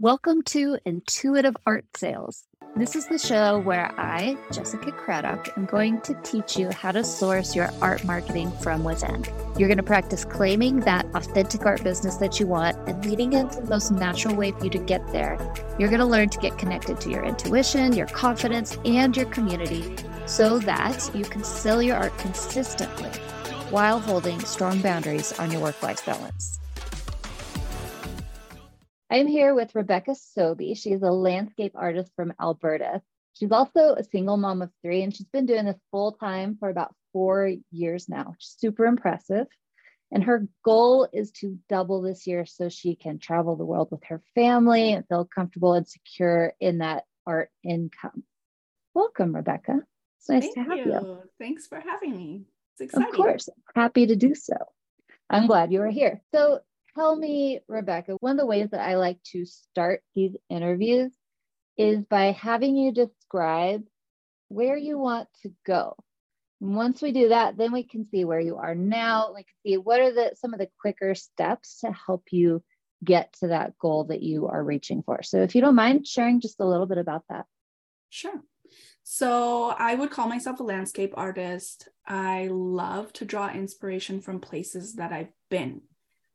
Welcome to Intuitive Art Sales. This is the show where I, Jessica Craddock, am going to teach you how to source your art marketing from within. You're going to practice claiming that authentic art business that you want and leading into the most natural way for you to get there. You're going to learn to get connected to your intuition, your confidence, and your community so that you can sell your art consistently while holding strong boundaries on your work life balance. I'm here with Rebecca Sobbi. She's a landscape artist from Alberta. She's also a single mom of three, and she's been doing this full time for about four years now. Super impressive. And her goal is to double this year so she can travel the world with her family and feel comfortable and secure in that art income. Welcome, Rebecca. It's nice Thank to have you. you. Thanks for having me. It's exciting. Of course, happy to do so. I'm glad you are here. So, tell me, Rebecca, one of the ways that I like to start these interviews is by having you describe where you want to go. And once we do that, then we can see where you are now. Like, see what are the some of the quicker steps to help you get to that goal that you are reaching for. So, if you don't mind sharing just a little bit about that. Sure. So I would call myself a landscape artist. I love to draw inspiration from places that I've been.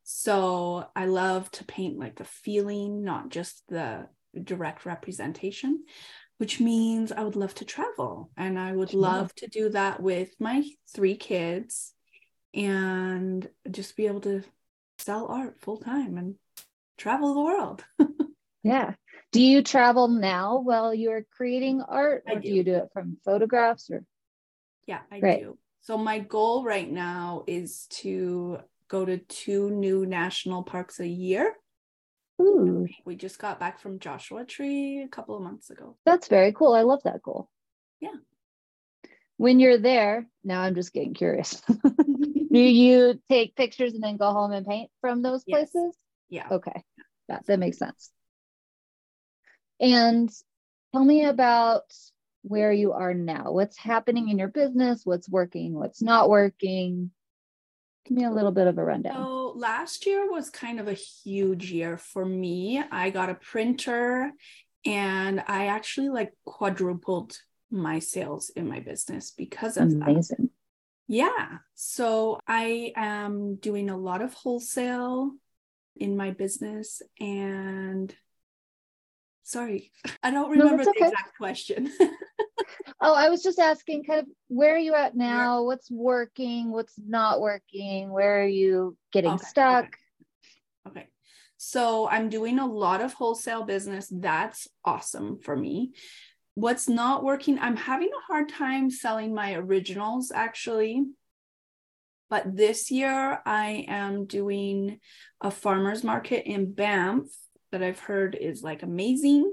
So I love to paint like the feeling, not just the direct representation, which means I would love to travel and I would love to do that with my three kids and just be able to sell art full time and travel the world. Yeah. Do you travel now while you're creating art, or do do. you do it from photographs or? Yeah, I Great. do. So my goal right now is to go to two new national parks a year. Ooh, We just got back from Joshua Tree a couple of months ago. that's very cool. I love that goal. Yeah. When you're there, now I'm just getting curious. do you take pictures and then go home and paint from those Yes. places? Yeah. Okay. That, that makes sense. And tell me about where you are now. What's happening in your business? What's working? What's not working? Give me a little bit of a rundown. So last year was kind of a huge year for me. I got a printer and I actually like quadrupled my sales in my business because of that. Amazing. Yeah. So I am doing a lot of wholesale in my business and sorry, I don't No, remember the exact question. Oh, I was just asking kind of where are you at now? What's working? What's not working? Where are you getting Okay, okay. stuck? okay. So I'm doing a lot of wholesale business. That's awesome for me. What's not working, I'm having a hard time selling my originals actually. But this year I am doing a farmer's market in Banff that I've heard is like amazing.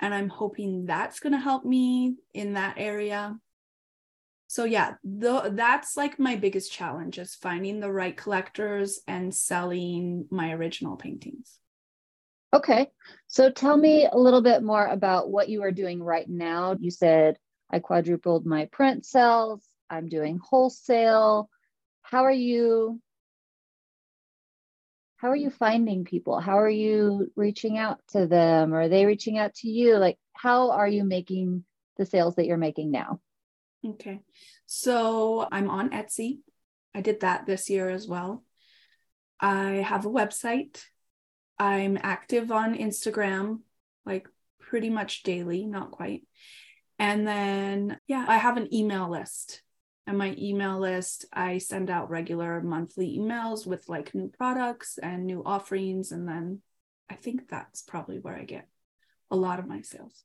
And I'm hoping that's going to help me in that area. So yeah, the, that's like my biggest challenge is finding the right collectors and selling my original paintings. Okay. So tell me a little bit more about what you are doing right now. You said I quadrupled my print sales. I'm doing wholesale. How are you how are you finding people? How are you reaching out to them? Are they reaching out to you? Like how are you making the sales that you're making now? Okay. So I'm on Etsy. I did that this year as well. I have a website. I'm active on Instagram, like pretty much daily, not quite. And then, yeah, I have an email list. And my email list, I send out regular monthly emails with like new products and new offerings. And then I think that's probably where I get a lot of my sales.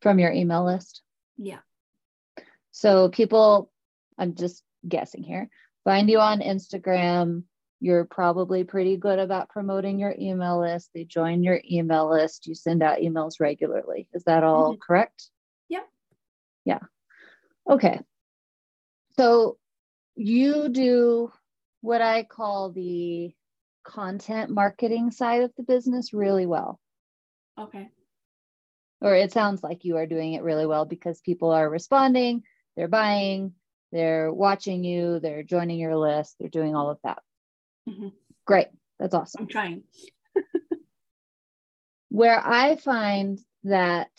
From your email list? Yeah. So people, I'm just guessing here, find you on Instagram. You're probably pretty good about promoting your email list. They join your email list. You send out emails regularly. Is that all Mhm. correct? Yeah. Yeah. Okay. So you do what I call the content marketing side of the business really well. Okay. or it sounds like you are doing it really well because people are responding, they're buying, they're watching you, they're joining your list, they're doing all of that. Mhm. Great. That's awesome. I'm trying. Where I find that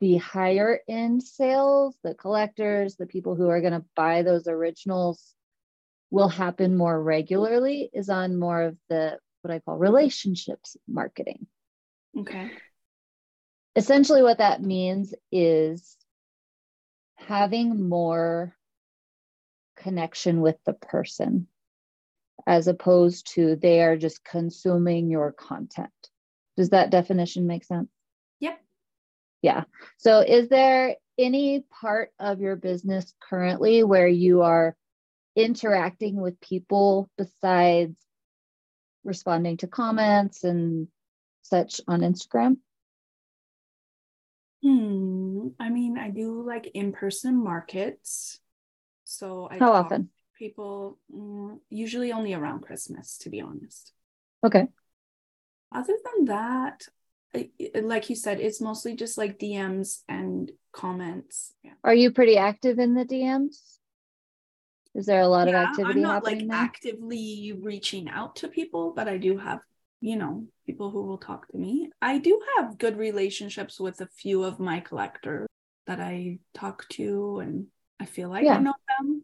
the higher end sales, the collectors, the people who are going to buy those originals will happen more regularly is on more of the what I call relationships marketing. Okay. Essentially, what that means is having more connection with the person as opposed to they are just consuming your content. Does that definition make sense? Yeah. So, is there any part of your business currently where you are interacting with people besides responding to comments and such on Instagram? Hmm. I mean, I do like in-person markets. So I how often? People mm, usually only around Christmas, to be honest. Okay. Other than that, Uh, like you said, it's mostly just like DMs and comments. Yeah. Are you pretty active in the DMs? Is there a lot yeah, of activity I'm not? Like actively reaching out to people, but I do have, you know, people who will talk to me. I do have good relationships with a few of my collectors that I talk to, and I feel like yeah. I know them.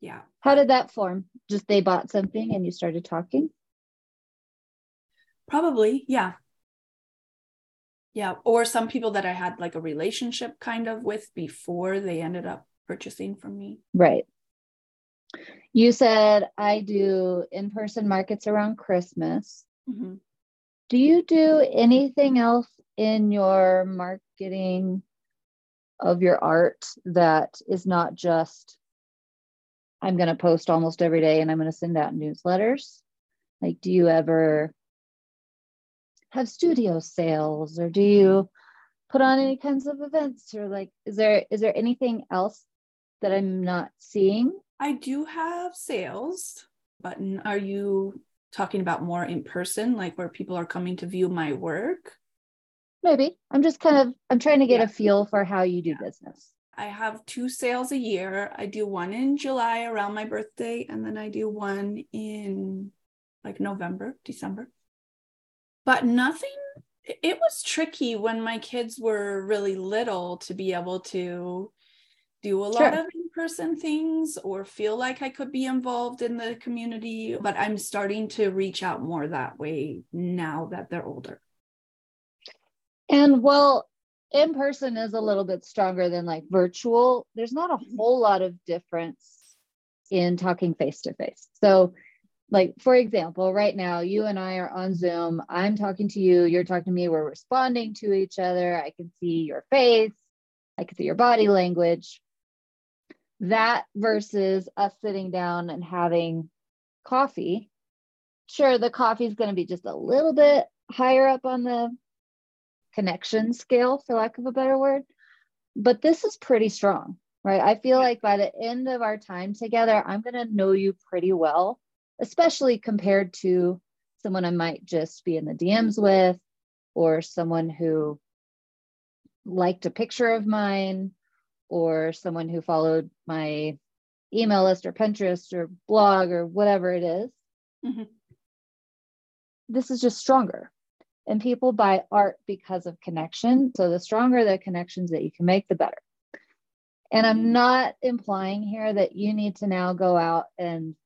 Yeah. How did that form? Just they bought something and you started talking? Probably, yeah. Yeah. Or some people that I had like a relationship kind of with before they ended up purchasing from me. Right. You said I do in person markets around Christmas. Mm-hmm. Do you do anything else in your marketing of your art that is not just, I'm going to post almost every day and I'm going to send out newsletters? Like, do you ever have studio sales or do you put on any kinds of events or like is there is there anything else that i'm not seeing I do have sales button. Are you talking about more in person, like where people are coming to view my work? Maybe. I'm just kind of I'm trying to get yeah. a feel for how you do yeah. business. I have two sales a year. I do one in July around my birthday, and then I do one in like November, December. But nothing, it was tricky when my kids were really little to be able to do a lot sure. of in-person things or feel like I could be involved in the community, but I'm starting to reach out more that way now that they're older. And well, in person is a little bit stronger than like virtual. There's not a mm-hmm. whole lot of difference in talking face to face. So, like for example, right now you and I are on Zoom. I'm talking to you, you're talking to me, we're responding to each other. I can see your face, I can see your body language. That versus us sitting down and having coffee. Sure the coffee is going to be just a little bit higher up on the connection scale for lack of a better word. But this is pretty strong right? I feel like by the end of our time together i'm going to know you pretty well especially compared to someone i might just be in the dms with or someone who liked a picture of mine or someone who followed my email list or Pinterest or blog or whatever it is, mm-hmm. this is just stronger. And people buy art because of connection. So the stronger the connections that you can make, the better. And I'm mm-hmm. not implying here that you need to now go out and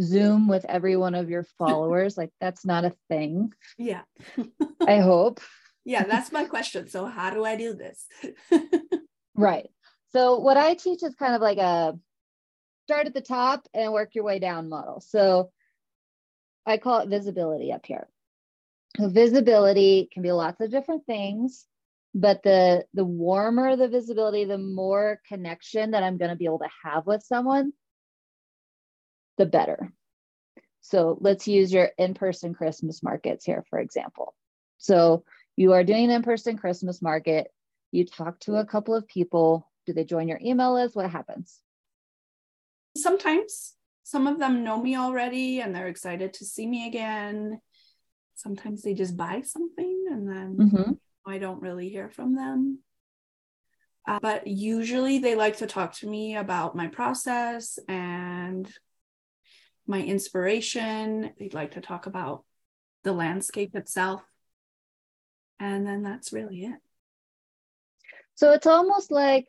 Zoom with every one of your followers. like that's not a thing. Yeah. I hope. Yeah, that's my question. So, how do I do this? right. So what I teach is kind of like a start at the top and work your way down model. So I call it visibility up here. So visibility can be lots of different things, but the the warmer the visibility, the more connection that I'm going to be able to have with someone, the better. So let's use your in-person Christmas markets here, for example. So you are doing an in-person Christmas market. You talk to a couple of people do they join your email list? What happens? Sometimes some of them know me already and they're excited to see me again. Sometimes they just buy something and then mm-hmm. I don't really hear from them. Uh, but usually they like to talk to me about my process and my inspiration. They'd like to talk about the landscape itself And then that's really it. So it's almost like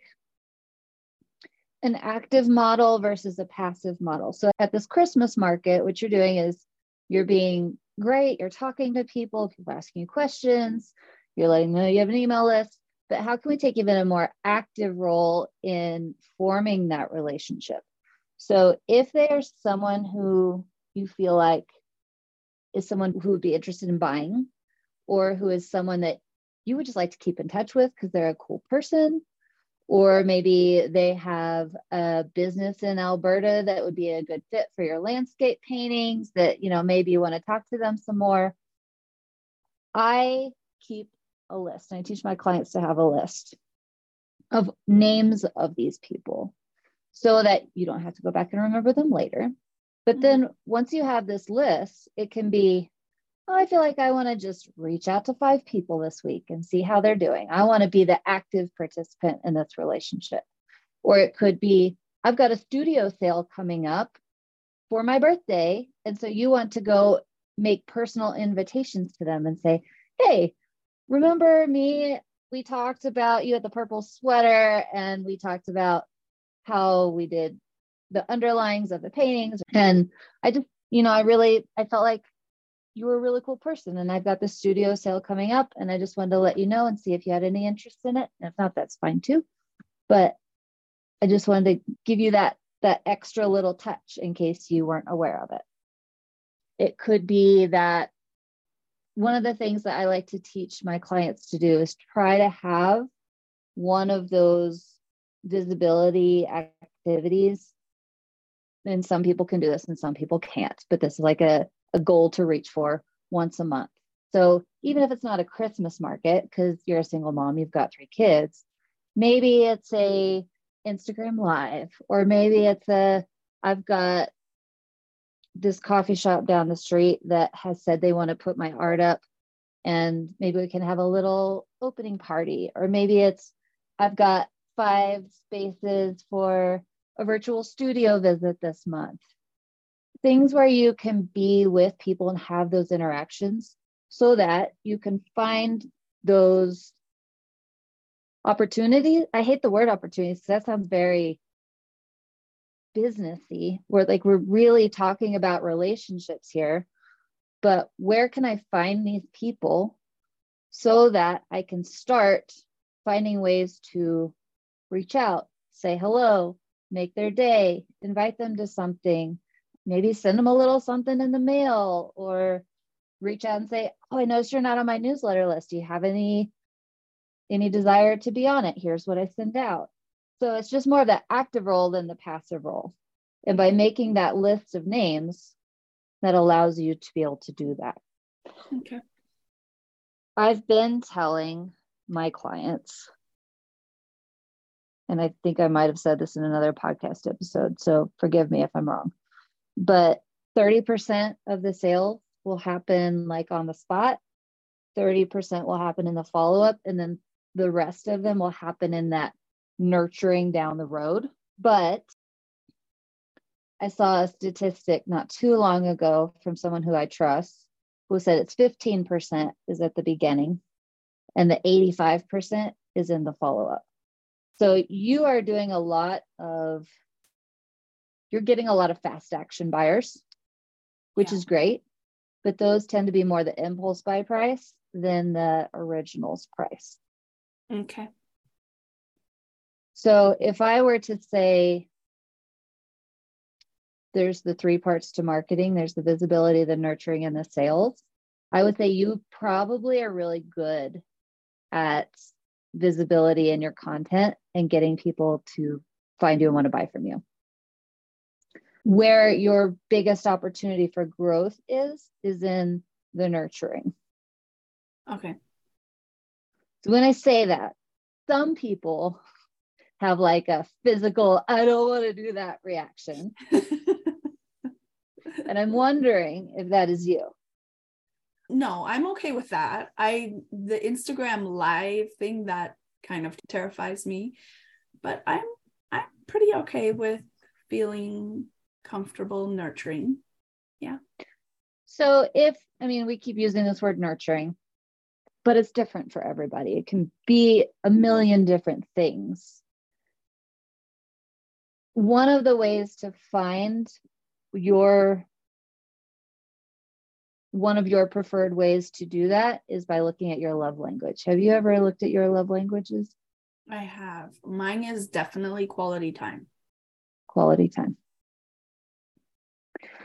an active model versus a passive model. So at this Christmas market, what you're doing is you're being great, you're talking to people, people asking you questions, you're letting them know you have an email list. But how can we take even a more active role in forming that relationship? So if there's someone who you feel like is someone who would be interested in buying, or who is someone that you would just like to keep in touch with because they're a cool person, or maybe they have a business in Alberta that would be a good fit for your landscape paintings that you know maybe you want to talk to them some more. I keep a list. and I teach my clients to have a list of names of these people so that you don't have to go back and remember them later. But then mm-hmm. once you have this list, it can be, oh, I feel like I want to just reach out to five people this week and see how they're doing. I want to be the active participant in this relationship. Or it could be, I've got a studio sale coming up for my birthday. And so you want to go make personal invitations to them and say, hey, remember me? We talked about you at the purple sweater and we talked about how we did the underlyings of the paintings. And I just, you know, I really, I felt like you were a really cool person. And I've got the studio sale coming up and I just wanted to let you know and see if you had any interest in it. And if not, that's fine too. But I just wanted to give you that that extra little touch in case you weren't aware of it. It could be that one of the things that I like to teach my clients to do is try to have one of those visibility activities. And some people can do this and some people can't, but this is like a, a goal to reach for once a month. So even if it's not a Christmas market, because you're a single mom, you've got three kids, maybe it's a Instagram live, or maybe it's a I've got this coffee shop down the street that has said they want to put my art up and maybe we can have a little opening party or maybe it's I've got five spaces for a virtual studio visit this month. Things where you can be with people and have those interactions so that you can find those opportunities. I hate the word opportunities because that sounds very businessy. We're like we're really talking about relationships here. But where can I find these people so that I can start finding ways to reach out, say hello, make their day, invite them to something, maybe send them a little something in the mail or reach out and say, "Oh, I noticed you're not on my newsletter list. Do you have any any desire to be on it? Here's what I send out." So it's just more of that active role than the passive role. And by making that list of names, that allows you to be able to do that. Okay. I've been telling my clients and I think I might have said this in another podcast episode, so forgive me if I'm wrong. But 30% of the sale will happen like on the spot, 30% will happen in the follow up, and then the rest of them will happen in that nurturing down the road. But I saw a statistic not too long ago from someone who I trust who said it's 15% is at the beginning and the 85% is in the follow up. So you are doing a lot of, you're getting a lot of fast action buyers, which yeah. is great, but those tend to be more the impulse buy price than the originals price. Okay. So if I were to say, there's the three parts to marketing there's the visibility, the nurturing, and the sales. I would say you probably are really good at visibility in your content and getting people to find you and want to buy from you. Where your biggest opportunity for growth is, is in the nurturing. Okay. So when I say that, some people have like a physical, I don't want to do that reaction. and I'm wondering if that is you no i'm okay with that i the instagram live thing that kind of terrifies me but i'm i'm pretty okay with feeling comfortable nurturing yeah so if i mean we keep using this word nurturing but it's different for everybody. It can be a million different things. One of the ways to find your one of your preferred ways to do that is by looking at your love language. Have you ever looked at your love languages? I have. Mine is definitely quality time. Quality time.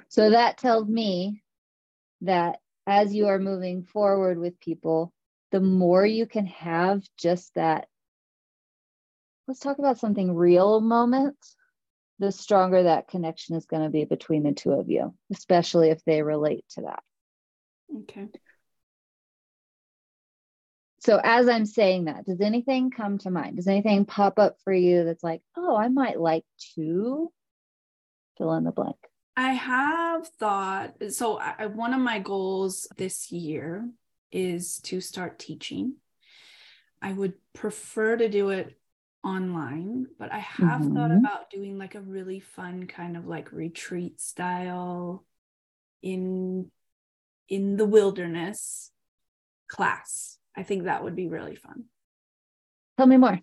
So that tells me that as you are moving forward with people, the more you can have just that, let's talk about something real moment, the stronger that connection is going to be between the two of you, especially if they relate to that. Okay. So as I'm saying that, does anything come to mind? Does anything pop up for you that's like, oh, I might like to fill in the blank? I have thought so. I, one of my goals this year is to start teaching. I would prefer to do it online, but I have mm-hmm. thought about doing like a really fun kind of like retreat style in in the wilderness class. I think that would be really fun. Tell me more.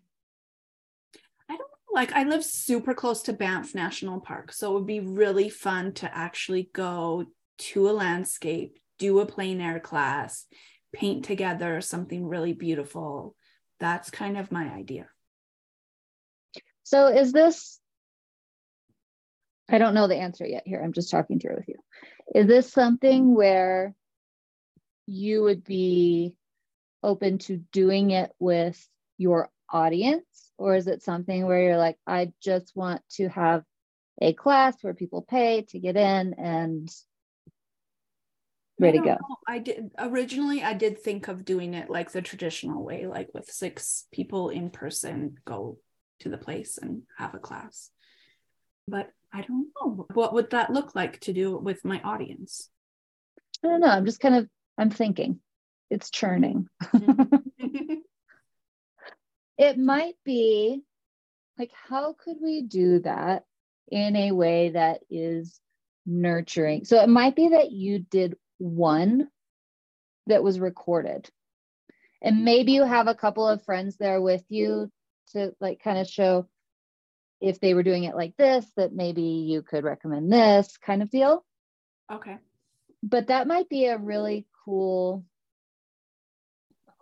I don't like I live super close to Banff National Park, so it would be really fun to actually go to a landscape, do a plein air class, paint together something really beautiful. That's kind of my idea. So is this I don't know the answer yet here. I'm just talking through with you. Is this something mm-hmm. where you would be open to doing it with your audience? Or is it something where you're like, I just want to have a class where people pay to get in and ready to go? Know. I did originally, I did think of doing it like the traditional way, like with six people in person, go to the place and have a class. But I don't know. What would that look like to do with my audience? I don't know. I'm just kind of I'm thinking. It's churning. it might be like how could we do that in a way that is nurturing? So it might be that you did one that was recorded. And maybe you have a couple of friends there with you to like kind of show if they were doing it like this, that maybe you could recommend this kind of deal. Okay. But that might be a really cool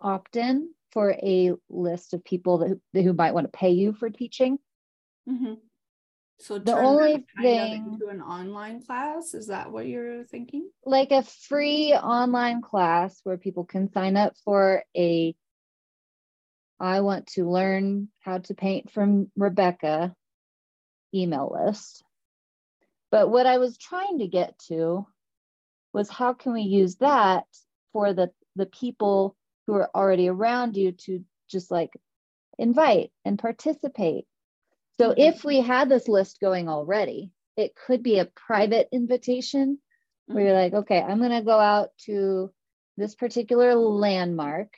opt in for a list of people that, who might want to pay you for teaching. Mm-hmm. So the only thing into an online class is that what you're thinking? Like a free online class where people can sign up for a I want to learn how to paint from Rebecca email list. But what I was trying to get to was how can we use that for the the people who are already around you to just like invite and participate. So mm-hmm. if we had this list going already, it could be a private invitation mm-hmm. where you're like, okay, I'm going to go out to this particular landmark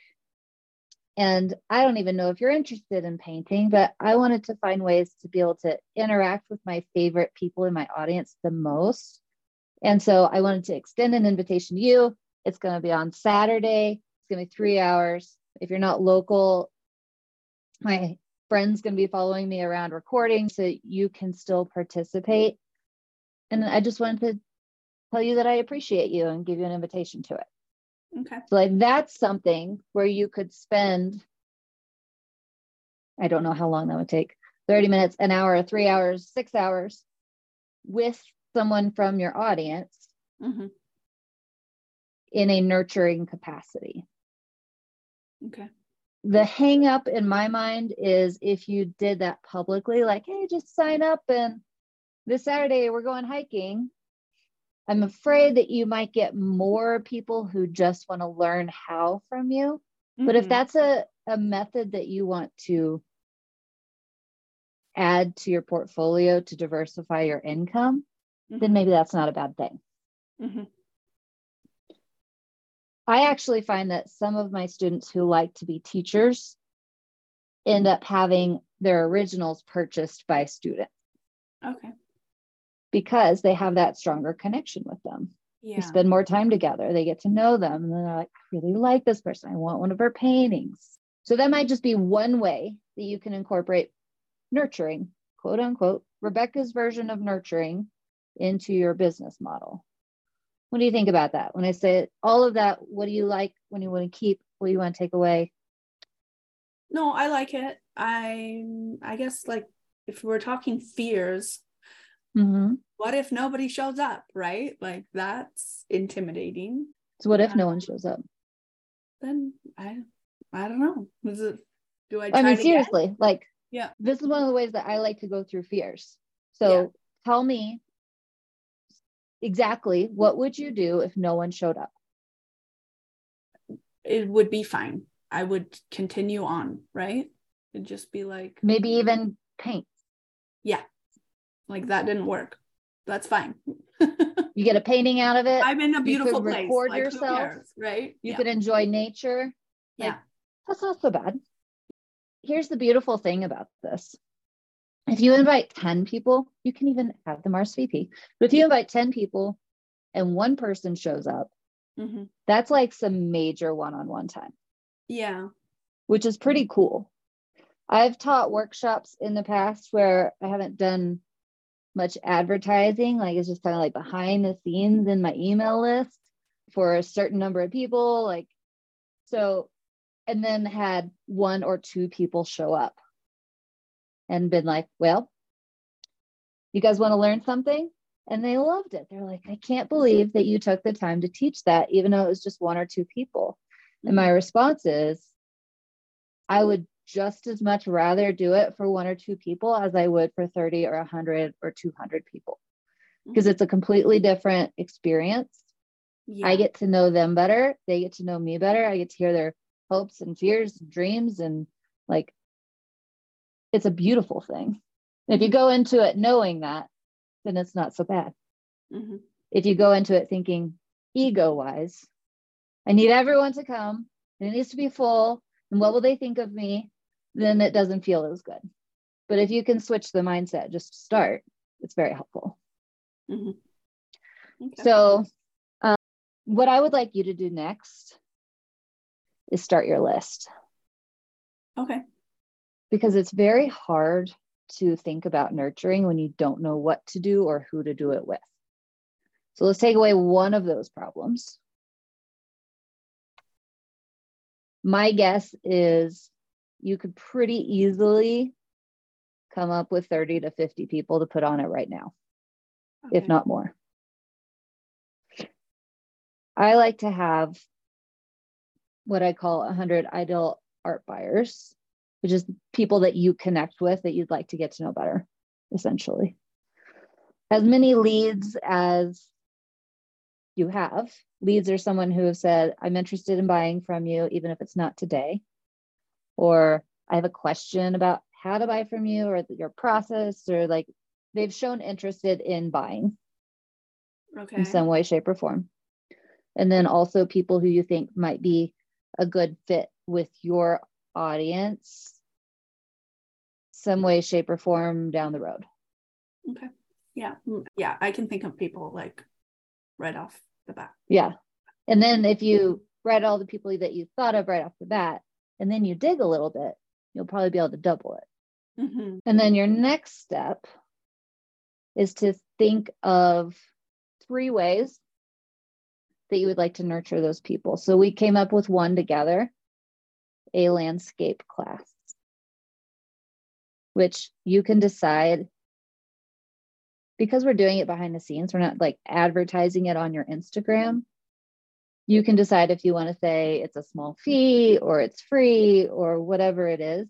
and I don't even know if you're interested in painting, but I wanted to find ways to be able to interact with my favorite people in my audience the most. And so I wanted to extend an invitation to you. It's going to be on Saturday. It's going to be three hours. If you're not local, my friend's going to be following me around recording so you can still participate. And I just wanted to tell you that I appreciate you and give you an invitation to it. Okay. So like that's something where you could spend I don't know how long that would take 30 minutes, an hour, three hours, six hours with someone from your audience mm-hmm. in a nurturing capacity. Okay. The hang up in my mind is if you did that publicly, like, hey, just sign up and this Saturday we're going hiking. I'm afraid that you might get more people who just want to learn how from you. Mm-hmm. But if mm-hmm. that's a, a method that you want to add to your portfolio to diversify your income, mm-hmm. then maybe that's not a bad thing. Mm-hmm. I actually find that some of my students who like to be teachers end up having their originals purchased by students. Okay because they have that stronger connection with them. yeah. you spend more time together. They get to know them. And they're like i really like this person. I want one of her paintings. So that might just be one way that you can incorporate nurturing quote unquote rebecca's version of nurturing into your business model. What do you think about that? When i say all of that what do you like? When you want to keep? What do you want to take away? No i like it. I i guess like if we're talking fears mm-hmm. what if nobody shows up right? Like that's intimidating. So what if no one shows up? Then i i don't know. Is it do i i mean seriously like yeah. this is one of the ways that i like to go through fears. So yeah. tell me exactly what would you do if no one showed up? It would be fine. I would continue on right? It'd just be like maybe even paint. Yeah like that didn't work. That's fine. You get a painting out of it. I'm in a beautiful place. record like, yourself. right? You yeah. could enjoy nature. Like, yeah. that's not so bad. Here's the beautiful thing about this. If you invite 10 people you can even have them RSVP but if you invite 10 people and one person shows up mm-hmm. that's like some major one-on-one time. Yeah. Which is pretty cool. I've taught workshops in the past where I haven't done much advertising, like it's just kind of like behind the scenes in my email list for a certain number of people. Like, so, and then had one or two people show up and been like, well, you guys want to learn something? And they loved it. They're like, I can't believe that you took the time to teach that, even though it was just one or two people. And my mm-hmm. response is, I would just as much rather do it for one or two people as I would for 30 or 100 or 200 people because mm-hmm. it's a completely different experience. Yeah. I get to know them better. They get to know me better. I get to hear their hopes and fears and dreams. And like, it's a beautiful thing. If you go into it knowing that, then it's not so bad. Mm-hmm. If you go into it thinking ego wise, I need everyone to come, and it needs to be full. And what will they think of me? Then it doesn't feel as good. But if you can switch the mindset just to start, it's very helpful. Mm-hmm. Okay. So, um, what I would like you to do next is start your list. Okay. Because it's very hard to think about nurturing when you don't know what to do or who to do it with. So let's take away one of those problems. My guess is you could pretty easily come up with 30 to 50 people to put on it right now, okay. if not more. I like to have what I call 100 ideal art buyers, which is people that you connect with that you'd like to get to know better, essentially. As many leads as you have. Leads are someone who have said, I'm interested in buying from you, even if it's not today or I have a question about how to buy from you or your process or like they've shown interested in buying okay. in some way, shape, or form. And then also people who you think might be a good fit with your audience, some way, shape, or form down the road. Okay. Yeah. Mm, yeah. I can think of people like right off the bat. Yeah. And then if you read all the people that you thought of right off the bat, and then you dig a little bit, you'll probably be able to double it. Mm-hmm. And then your next step is to think of three ways that you would like to nurture those people. So we came up with one together a landscape class, which you can decide because we're doing it behind the scenes, we're not like advertising it on your Instagram you can decide if you want to say it's a small fee or it's free or whatever it is.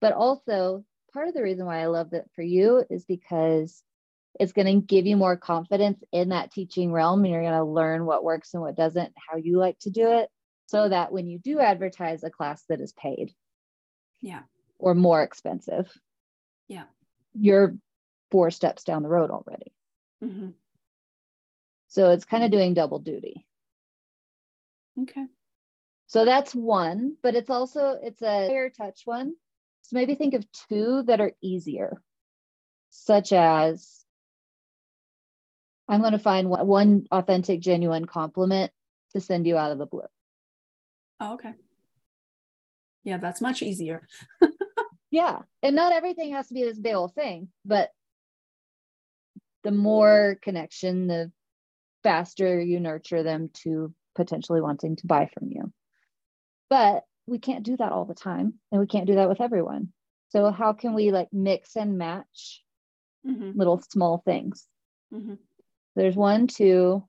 But also, part of the reason why I love that for you is because it's going to give you more confidence in that teaching realm and you're going to learn what works and what doesn't, how you like to do it, so that when you do advertise a class that is paid, yeah, or more expensive, yeah, you're four steps down the road already. Mm-hmm. So it's kind of doing double duty. Okay. So that's one, but it's also it's a higher touch one. So maybe think of two that are easier, such as I'm going to find one, authentic, genuine compliment to send you out of the blue. Oh, okay. Yeah, that's much easier. yeah. And not everything has to be this big old thing, but the more connection, the faster you nurture them to potentially wanting to buy from you. But we can't do that all the time and we can't do that with everyone. So how can we like mix and match mm-hmm. little small things? Mm-hmm. There's one, two.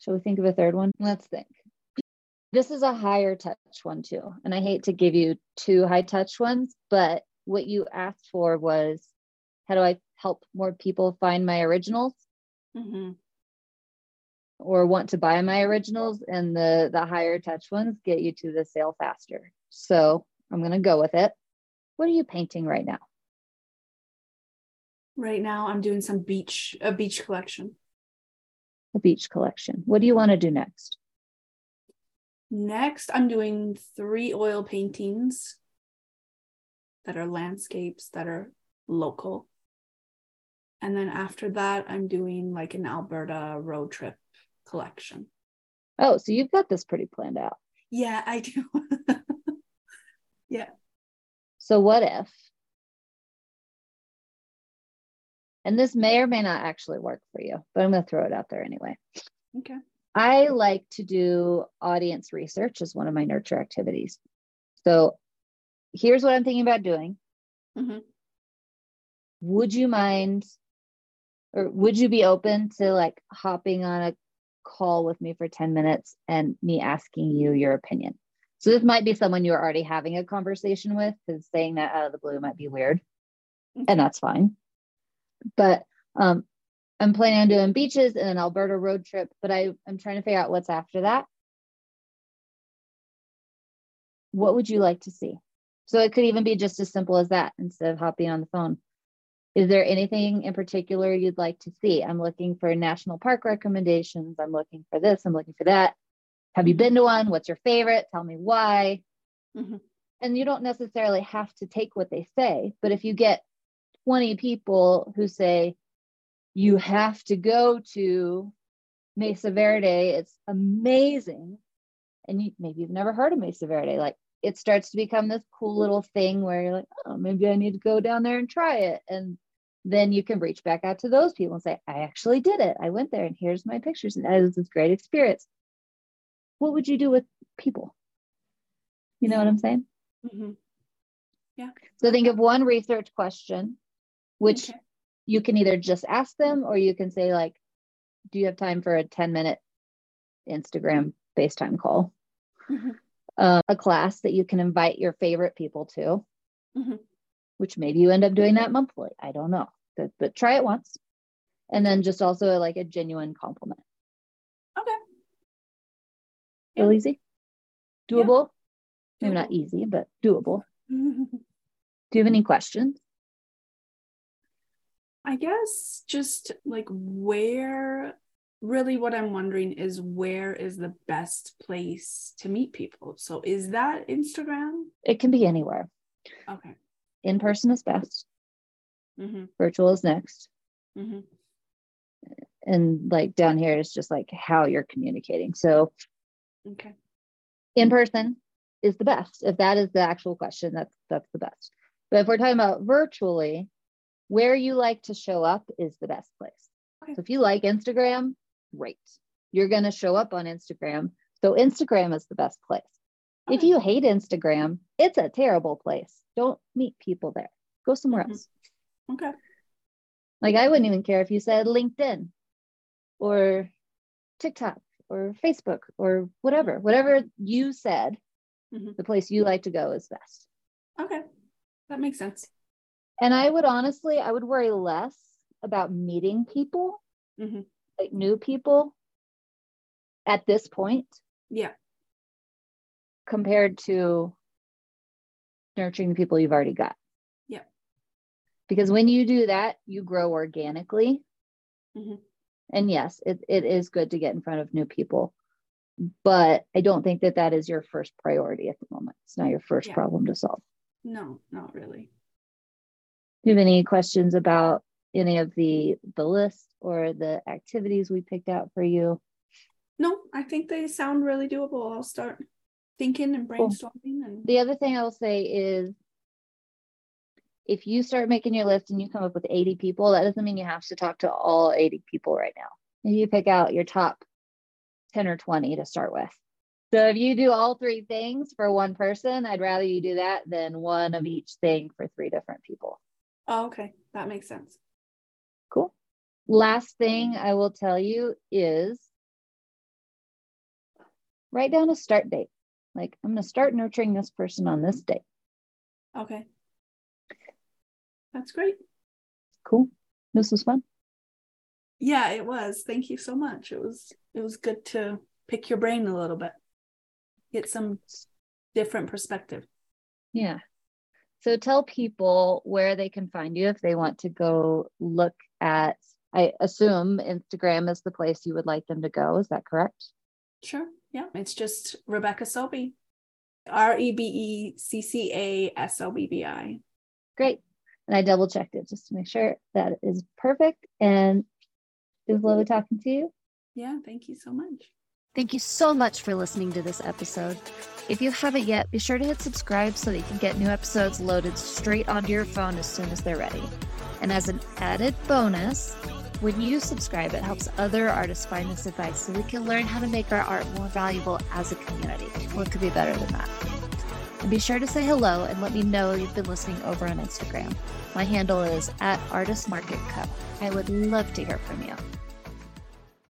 Shall we think of a third one? Let's think. This is a higher touch one too. And I hate to give you two high touch ones, but what you asked for was how do I help more people find my originals? Mm-hmm. Or want to buy my originals, and the the higher touch ones get you to the sale faster. So I'm gonna go with it. What are you painting right now? Right now, I'm doing some beach a beach collection. A beach collection. What do you want to do next? Next, I'm doing three oil paintings that are landscapes that are local. And then after that, I'm doing like an Alberta road trip collection. Oh, so you've got this pretty planned out. Yeah, I do. yeah. So, what if, and this may or may not actually work for you, but I'm going to throw it out there anyway. Okay. I like to do audience research as one of my nurture activities. So, here's what I'm thinking about doing. Mm-hmm. Would you mind, or would you be open to like hopping on a call with me for 10 minutes and me asking you your opinion? So this might be someone you're already having a conversation with because saying that out of the blue might be weird. And that's fine. But um, I'm planning on doing beaches and an Alberta road trip, but I, I'm trying to figure out what's after that. What would you like to see? So it could even be just as simple as that instead of hopping on the phone. Is there anything in particular you'd like to see? I'm looking for national park recommendations. I'm looking for this. I'm looking for that. Have you been to one? What's your favorite? Tell me why. Mm-hmm. And you don't necessarily have to take what they say, but if you get 20 people who say, you have to go to Mesa Verde, it's amazing. And you, maybe you've never heard of Mesa Verde. Like it starts to become this cool little thing where you're like, oh, maybe I need to go down there and try it. And then you can reach back out to those people and say, I actually did it. I went there and here's my pictures. And it was this great experience what would you do with people? You know what I'm saying? Mm-hmm. Yeah. So think of one research question, which okay. you can either just ask them or you can say, like, do you have time for a 10 minute Instagram FaceTime call? Mm-hmm. Uh, a class that you can invite your favorite people to, mm-hmm. which maybe you end up doing that monthly. I don't know, but, but try it once. And then just also like a genuine compliment. Yeah. Real easy? Doable? Yeah. Maybe not easy, but doable. Do you have any questions? I guess just like where really what I'm wondering is where is the best place to meet people? So is that Instagram? It can be anywhere. Okay. In person is best. Mm-hmm. Virtual is next. Mm-hmm. And like down here is just like how you're communicating. So Okay. In person is the best. If that is the actual question, that's that's the best. But if we're talking about virtually, where you like to show up is the best place. Okay. So if you like Instagram, great. You're going to show up on Instagram. So Instagram is the best place. If you hate Instagram, it's a terrible place. Don't meet people there. Go somewhere mm-hmm. else. Okay. Like I wouldn't even care if you said LinkedIn or TikTok or Facebook or whatever, whatever you said, mm-hmm. the place you like to go is best. Okay. That makes sense. And I would honestly, I would worry less about meeting people, mm-hmm. Like new people at this point. Yeah. Compared to nurturing the people you've already got. Yeah. Because when you do that, you grow organically. Mm-hmm and yes it, it is good to get in front of new people but i don't think that that is your first priority at the moment it's not your first yeah. problem to solve no not really do you have any questions about any of the the list or the activities we picked out for you? No, I think they sound really doable. I'll start thinking and brainstorming. And the other thing I will say is if you start making your list and you come up with 80 people, that doesn't mean you have to talk to all 80 people right now. You pick out your top 10 or 20 to start with. So if you do all three things for one person, I'd rather you do that than one of each thing for three different people. Oh, okay. That makes sense. Last thing I will tell you is write down a start date. Like, I'm going to start nurturing this person on this date. Okay. That's great. Cool. This was fun. Yeah, it was. Thank you so much. It was it was good to pick your brain a little bit. Get some different perspective. Yeah. So tell people where they can find you if they want to go look at I assume Instagram is the place you would like them to go. Is that correct? Sure. Yeah. It's just Rebecca Sobbi. R E B E C C A S O B B I. Great. And I double checked it just to make sure that is perfect. And it was lovely talking to you. Yeah, thank you so much. Thank you so much for listening to this episode. If you haven't yet, be sure to hit subscribe so that you can get new episodes loaded straight onto your phone as soon as they're ready. And as an added bonus, when you subscribe, it helps other artists find this advice so we can learn how to make our art more valuable as a community. What could be better than that? And be sure to say hello and let me know you've been listening over on Instagram. My handle is at Artist Market Co. I would love to hear from you.